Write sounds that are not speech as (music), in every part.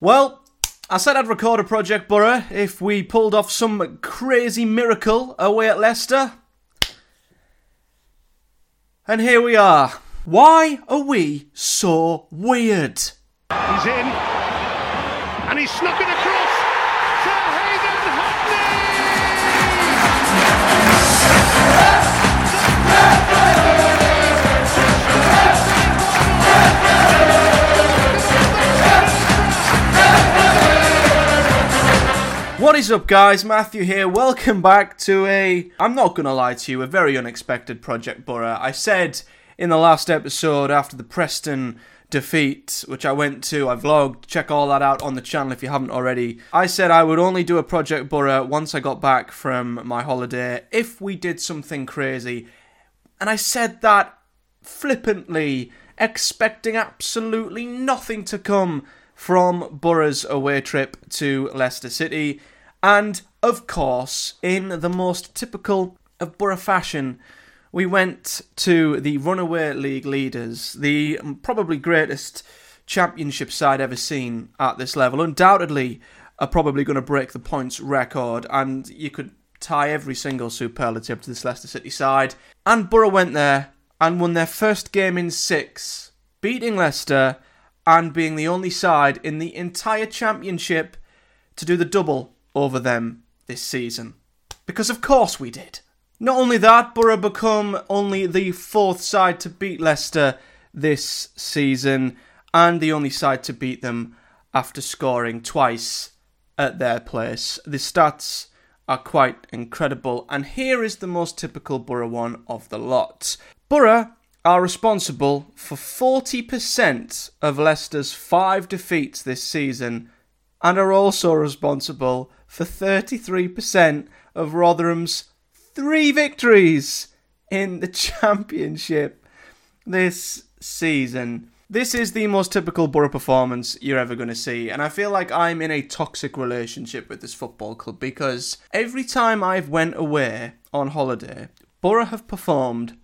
Well, I said I'd record a Project Boro if we pulled off some crazy miracle away at Leicester. And here we are. Why are we so weird? He's in, and he's snuck it What is up, guys? Matthew here. Welcome back to a, I'm not going to lie to you, a very unexpected Project Boro. I said in the last episode after the Preston defeat, which I went to, I vlogged, check all that out on the channel if you haven't already. I said I would only do a Project Boro once I got back from my holiday if we did something crazy. And I said that flippantly, expecting absolutely nothing to come from Boro's away trip to Leicester City. And of course, in the most typical of Boro fashion, we went to the Runaway League leaders, the probably greatest championship side ever seen at this level. Undoubtedly, are probably going to break the points record, and you could tie every single superlative to this Leicester City side. And Boro went there and won their first game in six, beating Leicester and being the only side in the entire championship to do the double over them this season. Because of course we did. Not only that, Boro become only the fourth side to beat Leicester this season and the only side to beat them after scoring twice at their place. The stats are quite incredible, and here is the most typical Boro one of the lot. Boro are responsible for 40% of Leicester's five defeats this season and are also responsible for 33% of Rotherham's three victories in the (laughs) Championship this season. This is the most typical Boro performance you're ever going to see, and I feel like I'm in a toxic relationship with this football club because every time I've went away on holiday, Boro have performed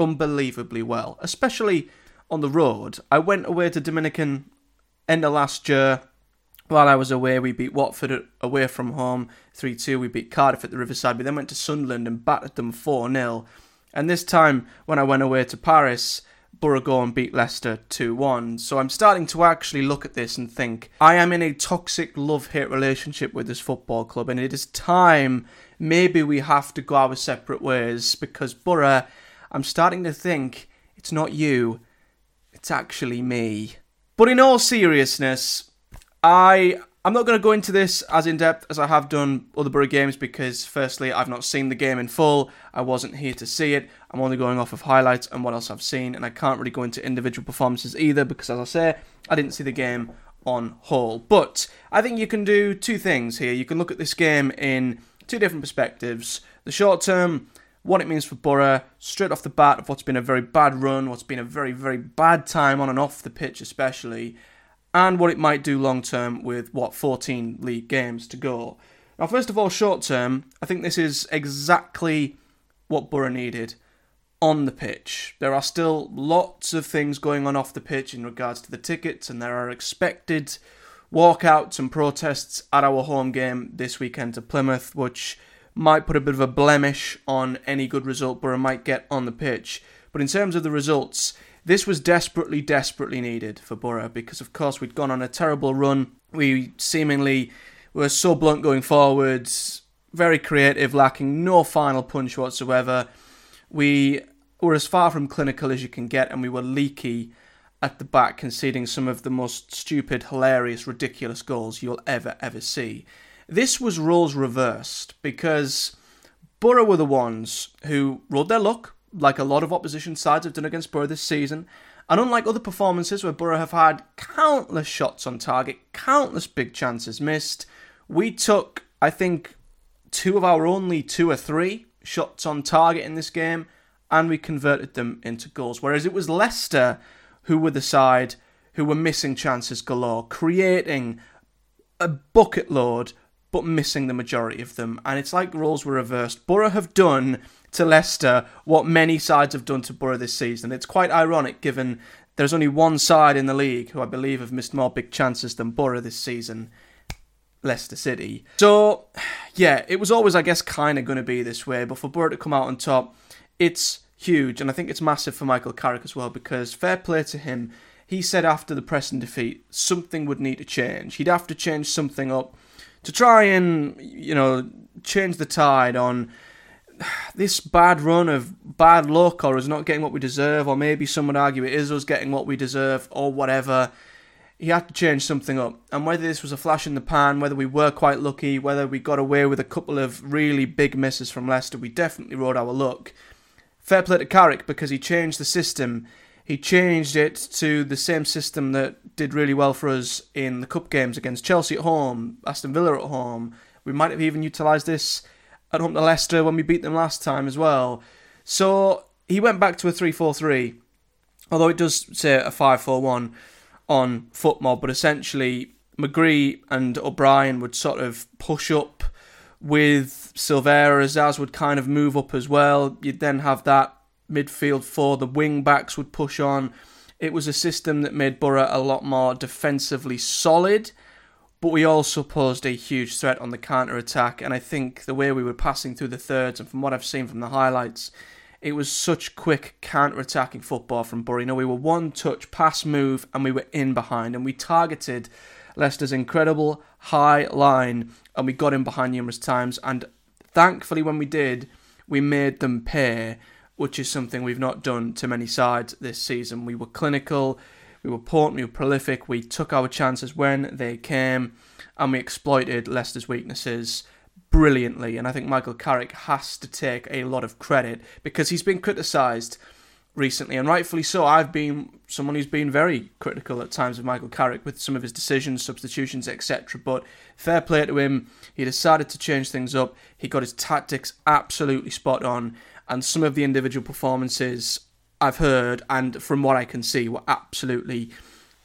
unbelievably well, especially on the road. I went away to Dominican end of last year. While I was away, we beat Watford away from home 3 2. We beat Cardiff at the Riverside. We then went to Sunderland and battered them 4 0. And this time, when I went away to Paris, Boro beat Leicester 2 1. So I'm starting to actually look at this and think I am in a toxic love hate relationship with this football club, and it is time maybe we have to go our separate ways because Boro, I'm starting to think it's not you, it's actually me. But in all seriousness, I I'm not going to go into this as in depth as I have done other Boro games because, firstly, I've not seen the game in full. I wasn't here to see it. I'm only going off of highlights and what else I've seen, and I can't really go into individual performances either because, as I say, I didn't see the game on whole. But I think you can do two things here. You can look at this game in two different perspectives. The short term, what it means for Boro, straight off the bat of what's been a very bad run, what's been a very, very bad time on and off the pitch, especially and what it might do long term with what 14 league games to go. Now, first of all, short term, I think this is exactly what Boro needed on the pitch. There are still lots of things going on off the pitch in regards to the tickets, and there are expected walkouts and protests at our home game this weekend to Plymouth, which might put a bit of a blemish on any good result Boro might get on the pitch. But in terms of the results, this was desperately, desperately needed for Boro because, of course, we'd gone on a terrible run. We seemingly were so blunt going forwards, very creative, lacking no final punch whatsoever. We were as far from clinical as you can get, and we were leaky at the back, conceding some of the most stupid, hilarious, ridiculous goals you'll ever, ever see. This was roles reversed because Boro were the ones who rode their luck, like a lot of opposition sides have done against Boro this season. And unlike other performances where Boro have had countless shots on target, countless big chances missed, we took, I think, two of our only two or three shots on target in this game, and we converted them into goals. Whereas it was Leicester who were the side who were missing chances galore, creating a bucket load, but missing the majority of them. And it's like roles were reversed. Boro have done to Leicester what many sides have done to Boro this season. It's quite ironic given there's only one side in the league who I believe have missed more big chances than Boro this season. Leicester City. So, yeah, it was always, I guess, kind of going to be this way. But for Boro to come out on top, it's huge. And I think it's massive for Michael Carrick as well because fair play to him. He said after the Preston defeat, something would need to change. He'd have to change something up to try and, you know, change the tide on this bad run of bad luck or us not getting what we deserve, or maybe some would argue it is us getting what we deserve, or whatever he had to change something up. And whether this was a flash in the pan, whether we were quite lucky, whether we got away with a couple of really big misses from Leicester, we definitely rode our luck. Fair play to Carrick because he changed the system. He changed it to the same system that did really well for us in the cup games against Chelsea at home, Aston Villa at home. We might have even utilised this at home to Leicester when we beat them last time as well. So he went back to a 3 4 3, although it does say a 5 4 1 on FotMob, but essentially McGree and O'Brien would sort of push up with Silvera, Azaz would kind of move up as well. You'd then have that midfield four, the wing backs would push on. It was a system that made Boro a lot more defensively solid, but we also posed a huge threat on the counter attack. And I think the way we were passing through the thirds, and from what I've seen from the highlights, it was such quick counter-attacking football from Boro. You know, we were one touch pass move and we were in behind and we targeted Leicester's incredible high line and we got in behind numerous times and thankfully when we did, we made them pay, which is something we've not done to many sides this season. We were clinical, we were potent, we were prolific, we took our chances when they came and we exploited Leicester's weaknesses brilliantly. And I think Michael Carrick has to take a lot of credit because he's been criticised recently, and rightfully so. I've been someone who's been very critical at times of Michael Carrick with some of his decisions, substitutions, etc. But fair play to him. He decided to change things up. He got his tactics absolutely spot on, and some of the individual performances I've heard and from what I can see were absolutely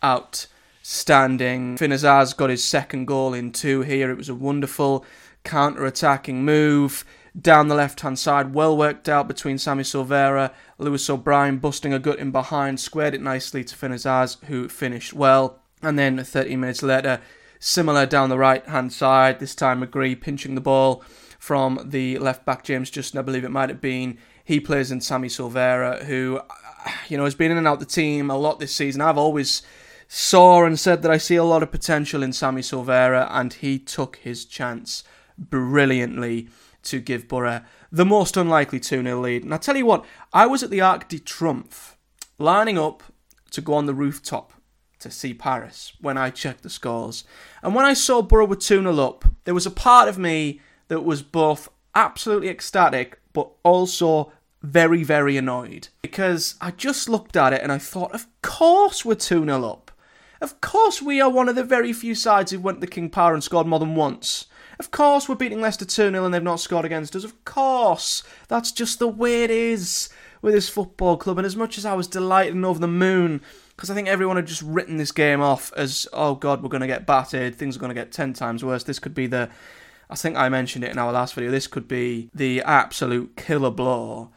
outstanding. Finn Azaz got his second goal in two here. It was a wonderful counter attacking move down the left hand side, well worked out between Sammy Silvera, Lewis O'Brien busting a gut in behind, squared it nicely to Finn Azaz, who finished well. And then 30 minutes later, similar down the right hand side, this time McGree pinching the ball from the left back James Justin, I believe it might have been. He plays in Sammy Silvera, who, (sighs) you know, has been in and out the team a lot this season. I've always saw and said that I see a lot of potential in Sammy Silvera, and he took his chance brilliantly to give Boro the most unlikely 2 0 lead. And I tell you what, I was at the Arc de Triomphe lining up to go on the rooftop to see Paris when I checked the scores. And when I saw Boro were 2 0 up, there was a part of me that was both absolutely ecstatic but also very, very annoyed. Because I just looked at it and I thought, of course we're 2 0 up. Of course we are one of the very few sides who went to King Power and scored more than once. Of course, we're beating Leicester 2 0 and they've not scored against us. Of course. That's just the way it is with this football club. And as much as I was delighted and over the moon, because I think everyone had just written this game off as, oh God, we're going to get battered, things are going to get 10 times worse. This could be the. I think I mentioned it in our last video. This could be the absolute killer blow.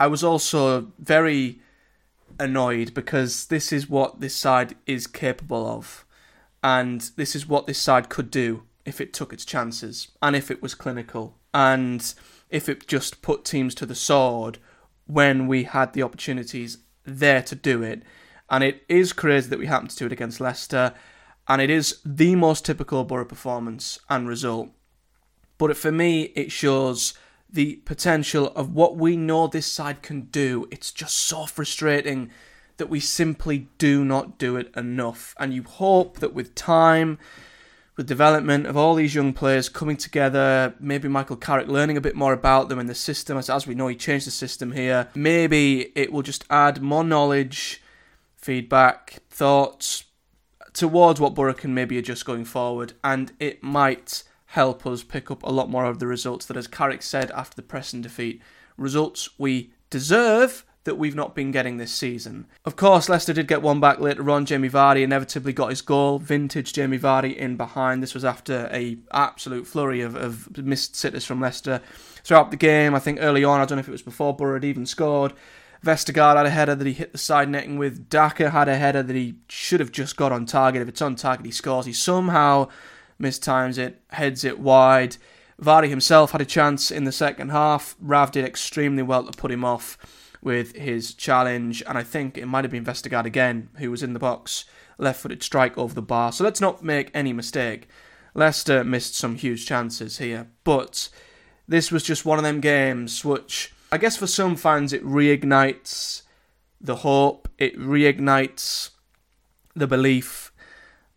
I was also very annoyed because this is what this side is capable of. And this is what this side could do if it took its chances and if it was clinical and if it just put teams to the sword when we had the opportunities there to do it. And it is crazy that we happened to do it against Leicester, and it is the most typical Boro performance and result. But for me, it shows the potential of what we know this side can do. It's just so frustrating that we simply do not do it enough. And you hope that with time with development of all these young players coming together, maybe Michael Carrick learning a bit more about them and the system, as, as we know he changed the system here. Maybe it will just add more knowledge, feedback, thoughts towards what Boro can maybe adjust going forward, and it might help us pick up a lot more of the results that, as Carrick said after the Preston defeat, results we deserve that we've not been getting this season. Of course, Leicester did get one back later on. Jamie Vardy inevitably got his goal. Vintage Jamie Vardy in behind. This was after a absolute flurry of, of missed sitters from Leicester throughout the game. I think early on, I don't know if it was before Boro had even scored. Vestergaard had a header that he hit the side netting with. Daka had a header that he should have just got on target. If it's on target, he scores. He somehow mistimes it, heads it wide. Vardy himself had a chance in the second half. Rav did extremely well to put him off with his challenge, and I think it might have been Vestergaard again who was in the box, left footed strike over the bar. So let's not make any mistake. Leicester missed some huge chances here, but this was just one of them games which I guess for some fans it reignites the hope, it reignites the belief,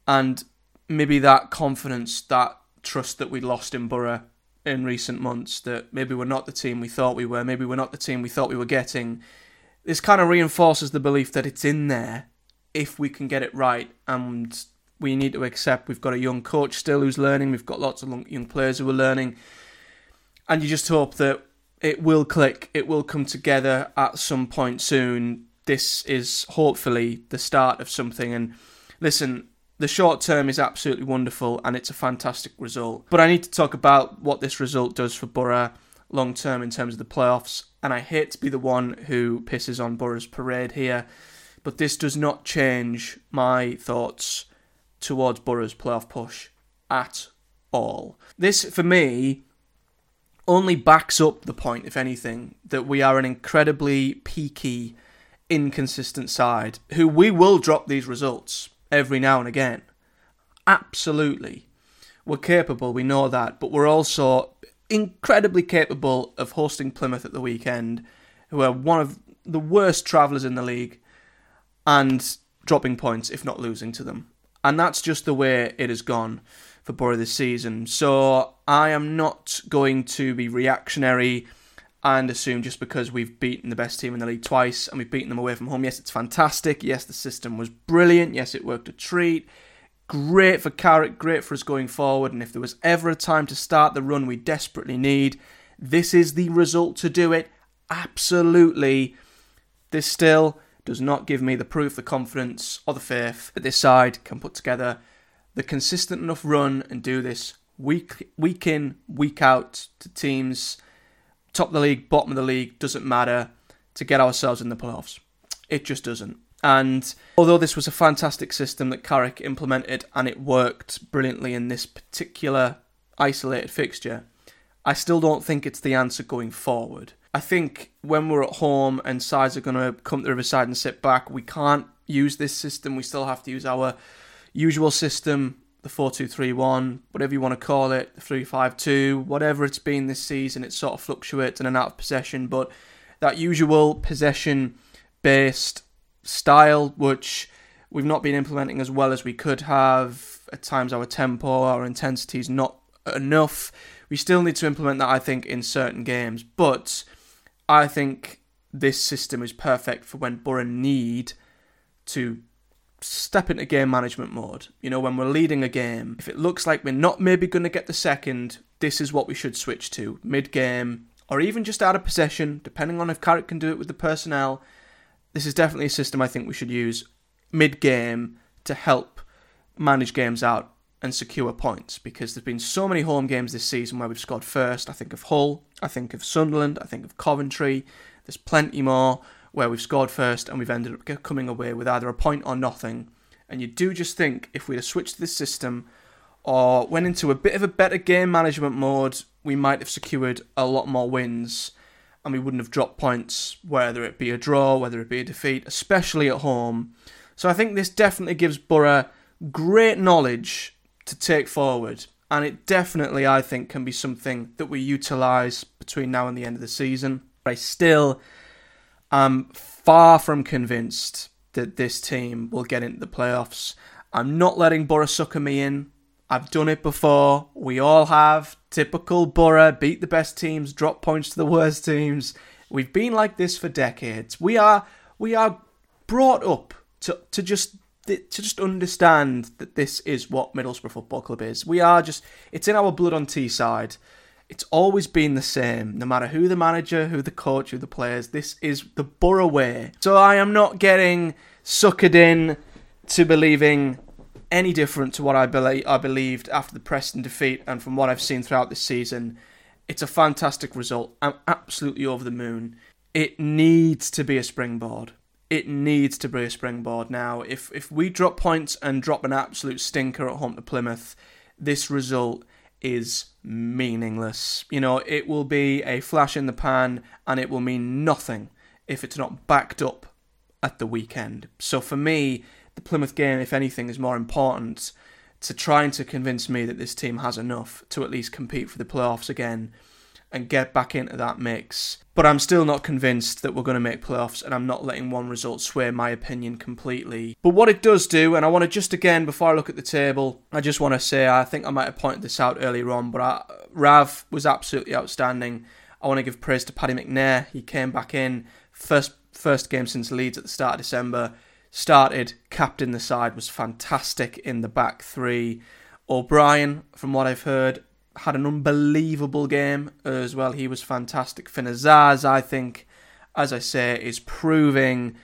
and maybe that confidence, that trust that we lost in Boro in recent months that maybe we're not the team we thought we were, maybe we're not the team we thought we were getting. This kind of reinforces the belief that it's in there if we can get it right. And we need to accept we've got a young coach still who's learning, we've got lots of young players who are learning. And you just hope that it will click, it will come together at some point soon. This is hopefully the start of something. And listen, the short term is absolutely wonderful and it's a fantastic result. But I need to talk about what this result does for Boro long term in terms of the playoffs. And I hate to be the one who pisses on Boro's parade here, but this does not change my thoughts towards Boro's playoff push at all. This, for me, only backs up the point, if anything, that we are an incredibly peaky, inconsistent side who we will drop these results every now and again. Absolutely. We're capable, we know that, but we're also incredibly capable of hosting Plymouth at the weekend, who are one of the worst travellers in the league, and dropping points, if not losing to them. And that's just the way it has gone for Boro this season. So I am not going to be reactionary and assume just because we've beaten the best team in the league twice and we've beaten them away from home, yes, it's fantastic. Yes, the system was brilliant. Yes, it worked a treat. Great for Carrick, great for us going forward. And if there was ever a time to start the run we desperately need, this is the result to do it. Absolutely. This still does not give me the proof, the confidence, or the faith that this side can put together the consistent enough run and do this week week in, week out to teams top of the league, bottom of the league, doesn't matter to get ourselves in the playoffs. It just doesn't. And although this was a fantastic system that Carrick implemented and it worked brilliantly in this particular isolated fixture, I still don't think it's the answer going forward. I think when we're at home and sides are going to come to Riverside and sit back, we can't use this system. We still have to use our usual system the 4-2-3-1, whatever you want to call it, the 3-5-2, whatever it's been this season, it sort of fluctuates in and out of possession, but that usual possession based style, which we've not been implementing as well as we could have. At times, our tempo, our intensity is not enough. We still need to implement that, I think, in certain games, but I think this system is perfect for when Boro need to step into game management mode. You know, when we're leading a game, if it looks like we're not maybe going to get the second, this is what we should switch to mid game or even just out of possession, depending on if Carrick can do it with the personnel. This is definitely a system I think we should use mid game to help manage games out and secure points because there's been so many home games this season where we've scored first. I think of Hull, I think of Sunderland, I think of Coventry. There's plenty more where we've scored first and we've ended up coming away with either a point or nothing. And you do just think if we'd have switched this system or went into a bit of a better game management mode, we might have secured a lot more wins and we wouldn't have dropped points, whether it be a draw, whether it be a defeat, especially at home. So I think this definitely gives Boro great knowledge to take forward. And it definitely, I think, can be something that we utilise between now and the end of the season. But I still I'm far from convinced that this team will get into the playoffs. I'm not letting Boro sucker me in. I've done it before. We all have. Typical Boro, beat the best teams, drop points to the worst teams. We've been like this for decades. We are we are brought up to to just to just understand that this is what Middlesbrough Football Club is. We are just it's in our blood on Teesside. It's always been the same, no matter who the manager, who the coach, who the players. This is the Boro way. So I am not getting suckered in to believing any different to what I, be- I believed after the Preston defeat and from what I've seen throughout this season. It's a fantastic result. I'm absolutely over the moon. it needs to be a springboard. It needs to be a springboard now. If if we drop points and drop an absolute stinker at home to Plymouth, this result is meaningless. You know, it will be a flash in the pan and it will mean nothing if it's not backed up at the weekend. So for me, the Plymouth game, if anything, is more important to trying to convince me that this team has enough to at least compete for the playoffs again and get back into that mix. But I'm still not convinced that we're going to make playoffs, and I'm not letting one result sway my opinion completely. But what it does do, and I want to just again, before I look at the table, I just want to say I think I might have pointed this out earlier on, but I, Rav was absolutely outstanding. I want to give praise to Paddy McNair. He came back in first first game since Leeds at the start of December. Started, captain the side, was fantastic in the back three. O'Brien, from what I've heard, had an unbelievable game as well. He was fantastic. Finn Azaz, I think, as I say, is proving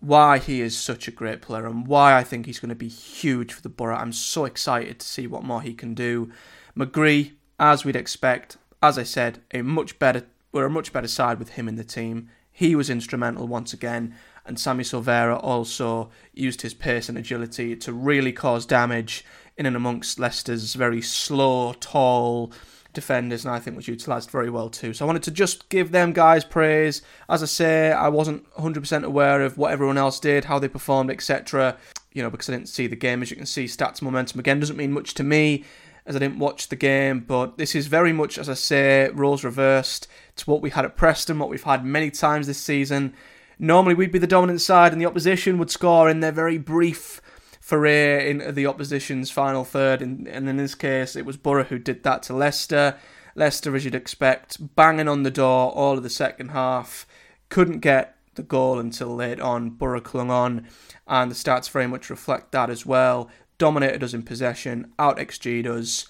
why he is such a great player and why I think he's going to be huge for the Boro. I'm so excited to see what more he can do. McGree, as we'd expect, as I said, a much better we're a much better side with him in the team. He was instrumental once again, and Sammy Silvera also used his pace and agility to really cause damage in and amongst Leicester's very slow, tall defenders, and I think was utilised very well too. So I wanted to just give them guys praise. As I say, I wasn't 100% aware of what everyone else did, how they performed, etc. You know, because I didn't see the game. As you can see, stats momentum again doesn't mean much to me as I didn't watch the game, but this is very much, as I say, roles reversed to what we had at Preston, what we've had many times this season. Normally, we'd be the dominant side, and the opposition would score in their very brief foray into the opposition's final third. And, and in this case, it was Boro who did that to Leicester. Leicester, as you'd expect, banging on the door all of the second half. Couldn't get the goal until late on. Boro clung on, and the stats very much reflect that as well. Dominated us in possession, out XG'd us,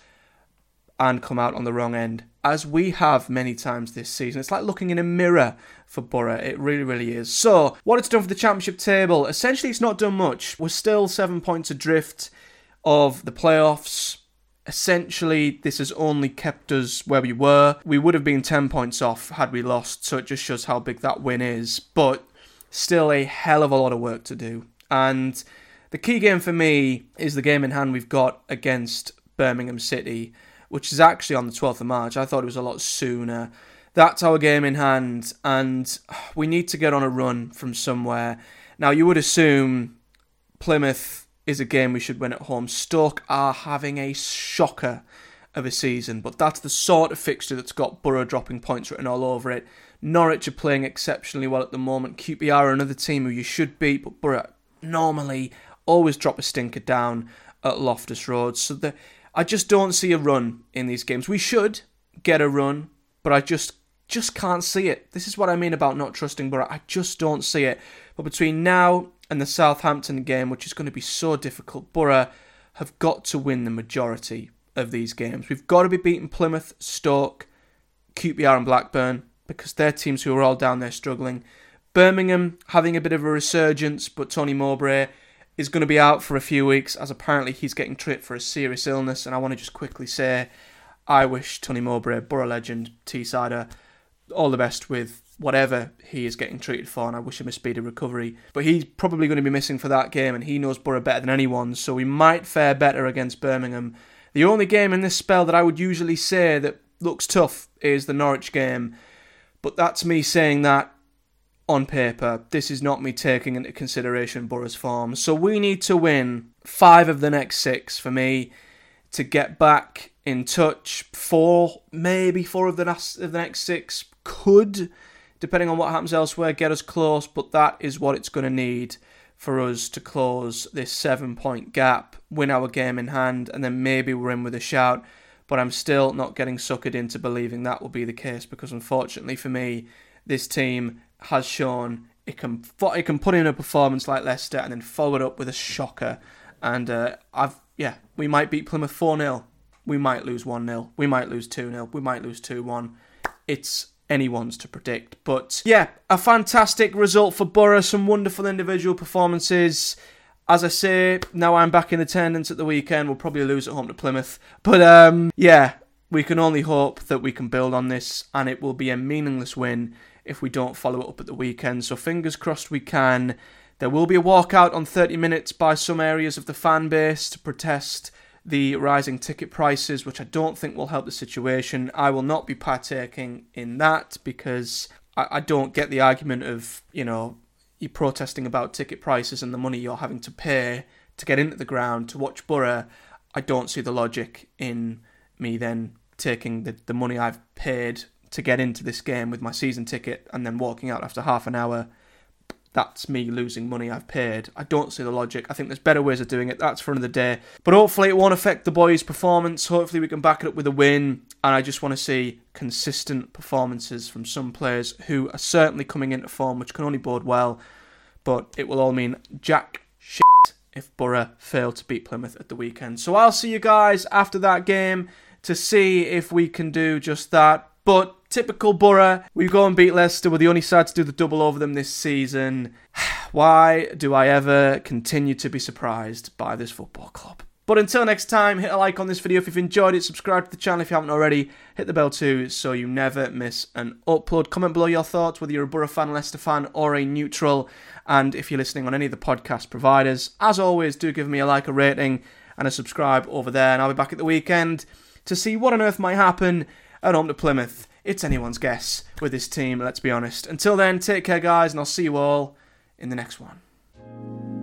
and come out on the wrong end, as we have many times this season. It's like looking in a mirror for Boro. It really, really is. So, what it's done for the championship table, essentially, it's not done much. We're still seven points adrift of the playoffs. Essentially, this has only kept us where we were. We would have been 10 points off had we lost, so it just shows how big that win is. But still, a hell of a lot of work to do. And the key game for me is the game in hand we've got against Birmingham City which is actually on the 12th of March. I thought it was a lot sooner. That's our game in hand, and we need to get on a run from somewhere. Now, you would assume Plymouth is a game we should win at home. Stoke are having a shocker of a season, but that's the sort of fixture that's got Boro dropping points written all over it. Norwich are playing exceptionally well at the moment. QPR are another team who you should beat, but Boro normally always drop a stinker down at Loftus Road. So the I just don't see a run in these games. We should get a run, but I just just can't see it. This is what I mean about not trusting Boro. I just don't see it. But between now and the Southampton game, which is going to be so difficult, Boro have got to win the majority of these games. We've got to be beating Plymouth, Stoke, QPR, and Blackburn because they're teams who are all down there struggling. Birmingham having a bit of a resurgence, but Tony Mowbray is going to be out for a few weeks as apparently he's getting treated for a serious illness. And I want to just quickly say, I wish Tony Mowbray, Boro legend, Teessider, all the best with whatever he is getting treated for, and I wish him a speedy recovery. But he's probably going to be missing for that game, and he knows Boro better than anyone, so we might fare better against Birmingham. The only game in this spell that I would usually say that looks tough is the Norwich game, but that's me saying that on paper. This is not me taking into consideration Boro's form. So we need to win five of the next six for me to get back in touch. Four, maybe four of the next, of the next six could, depending on what happens elsewhere, get us close. But that is what it's going to need for us to close this seven point gap, win our game in hand, and then maybe we're in with a shout. But I'm still not getting suckered into believing that will be the case because, unfortunately for me, this team has shown it can it can put in a performance like Leicester and then follow it up with a shocker. And uh, I've yeah, we might beat Plymouth four 0 we might lose one 0 we might lose two 0 we might lose two one. It's anyone's to predict, but yeah, a fantastic result for Boro. Some wonderful individual performances. As I say, now I'm back in attendance at the weekend. We'll probably lose at home to Plymouth, but um, yeah, we can only hope that we can build on this, and it will be a meaningless win if we don't follow it up at the weekend. So fingers crossed we can. There will be a walkout on 30 minutes by some areas of the fan base to protest the rising ticket prices, which I don't think will help the situation. I will not be partaking in that because I, I don't get the argument of, you know, you protesting about ticket prices and the money you're having to pay to get into the ground to watch Boro. I don't see the logic in me then taking the, the money I've paid to get into this game with my season ticket and then walking out after half an hour that's me losing money I've paid. I don't see the logic. I think there's better ways of doing it. That's for another day. But hopefully it won't affect the boys' performance. Hopefully we can back it up with a win. And I just want to see consistent performances from some players who are certainly coming into form, which can only bode well. But it will all mean jack shit if Boro fail to beat Plymouth at the weekend. So I'll see you guys after that game to see if we can do just that. But typical Boro, we go and beat Leicester. We're the only side to do the double over them this season. (sighs) Why do I ever continue to be surprised by this football club? But until next time, hit a like on this video if you've enjoyed it, subscribe to the channel if you haven't already, hit the bell too so you never miss an upload. Comment below your thoughts, whether you're a Boro fan, Leicester fan, or a neutral. And if you're listening on any of the podcast providers, as always, do give me a like, a rating, and a subscribe over there. And I'll be back at the weekend to see what on earth might happen at home to Plymouth it's anyone's guess with this team, let's be honest. Until then, take care, guys, and I'll see you all in the next one.